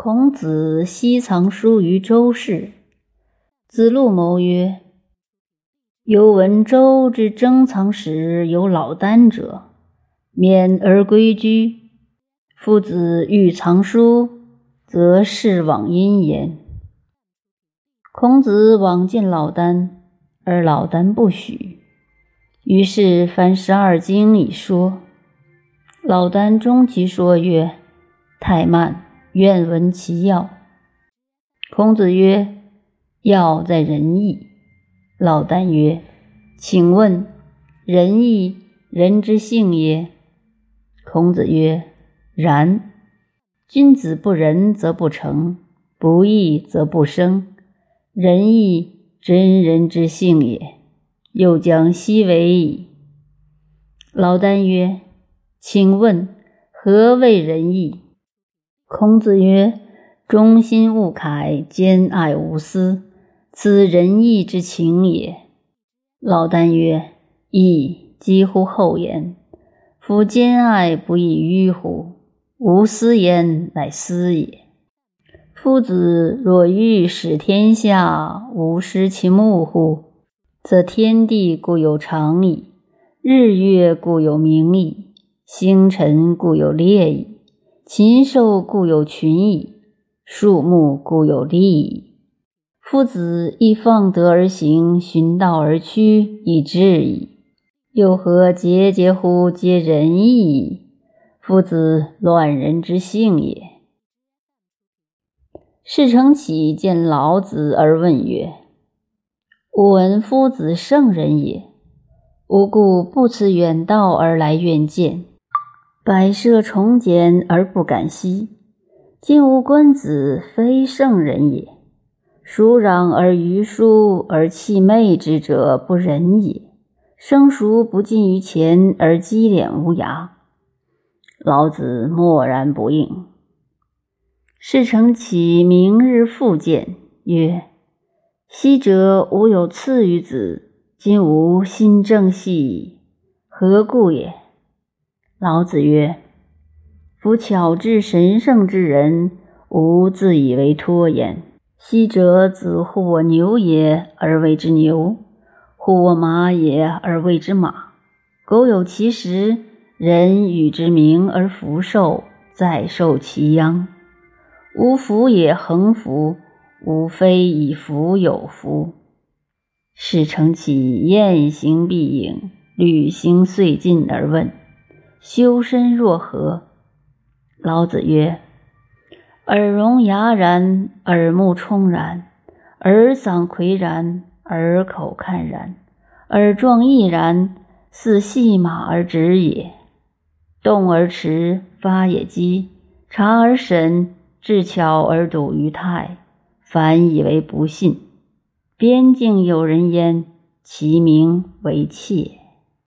孔子西藏书于周氏。子路谋曰：“犹闻周之征藏时有老聃者，免而归居。夫子欲藏书，则事往因焉。”孔子往见老聃，而老聃不许。于是凡十二经以说。老聃终其说曰：“太慢。”愿闻其要。孔子曰：“要在仁义。”老聃曰：“请问仁义，人之性也？”孔子曰：“然。君子不仁则不成，不义则不生。仁义，真人之性也。又将奚为矣？”老聃曰：“请问何谓仁义？”孔子曰：“忠心勿改，兼爱无私，此仁义之情也。”老聃曰：“义几乎厚颜。夫兼爱不亦迂乎？无私焉，乃私也。夫子若欲使天下无失其目乎？则天地固有常矣，日月固有明矣，星辰固有列矣。”禽兽固有群矣，树木固有利矣。夫子亦放德而行，循道而趋，以至矣。又何节节乎？皆仁义矣。夫子乱人之性也。事成启见老子而问曰：“吾闻夫子圣人也，吾故不辞远道而来愿见。”百舍重简而不敢息。今吾君子非圣人也。孰攘而于书而弃昧之者不仁也。生熟不近于前而积敛无涯。老子默然不应。事成起明日复见，曰：“昔者吾有赐于子，今吾心正兮，何故也？”老子曰：“夫巧智神圣之人，吾自以为托焉。昔者子护我牛也，而谓之牛；护我马也，而谓之马。苟有其实，人与之名而福寿，再受其殃。吾福也恒福，吾非以福有福。事成其雁行必应，履行遂尽而问。”修身若何？老子曰：“耳聋哑然，耳目充然，耳嗓魁然，耳口看然，耳壮毅然，似细马而止也。动而驰，发也机，察而审，智巧而笃于泰。反以为不信。边境有人焉，其名为窃。”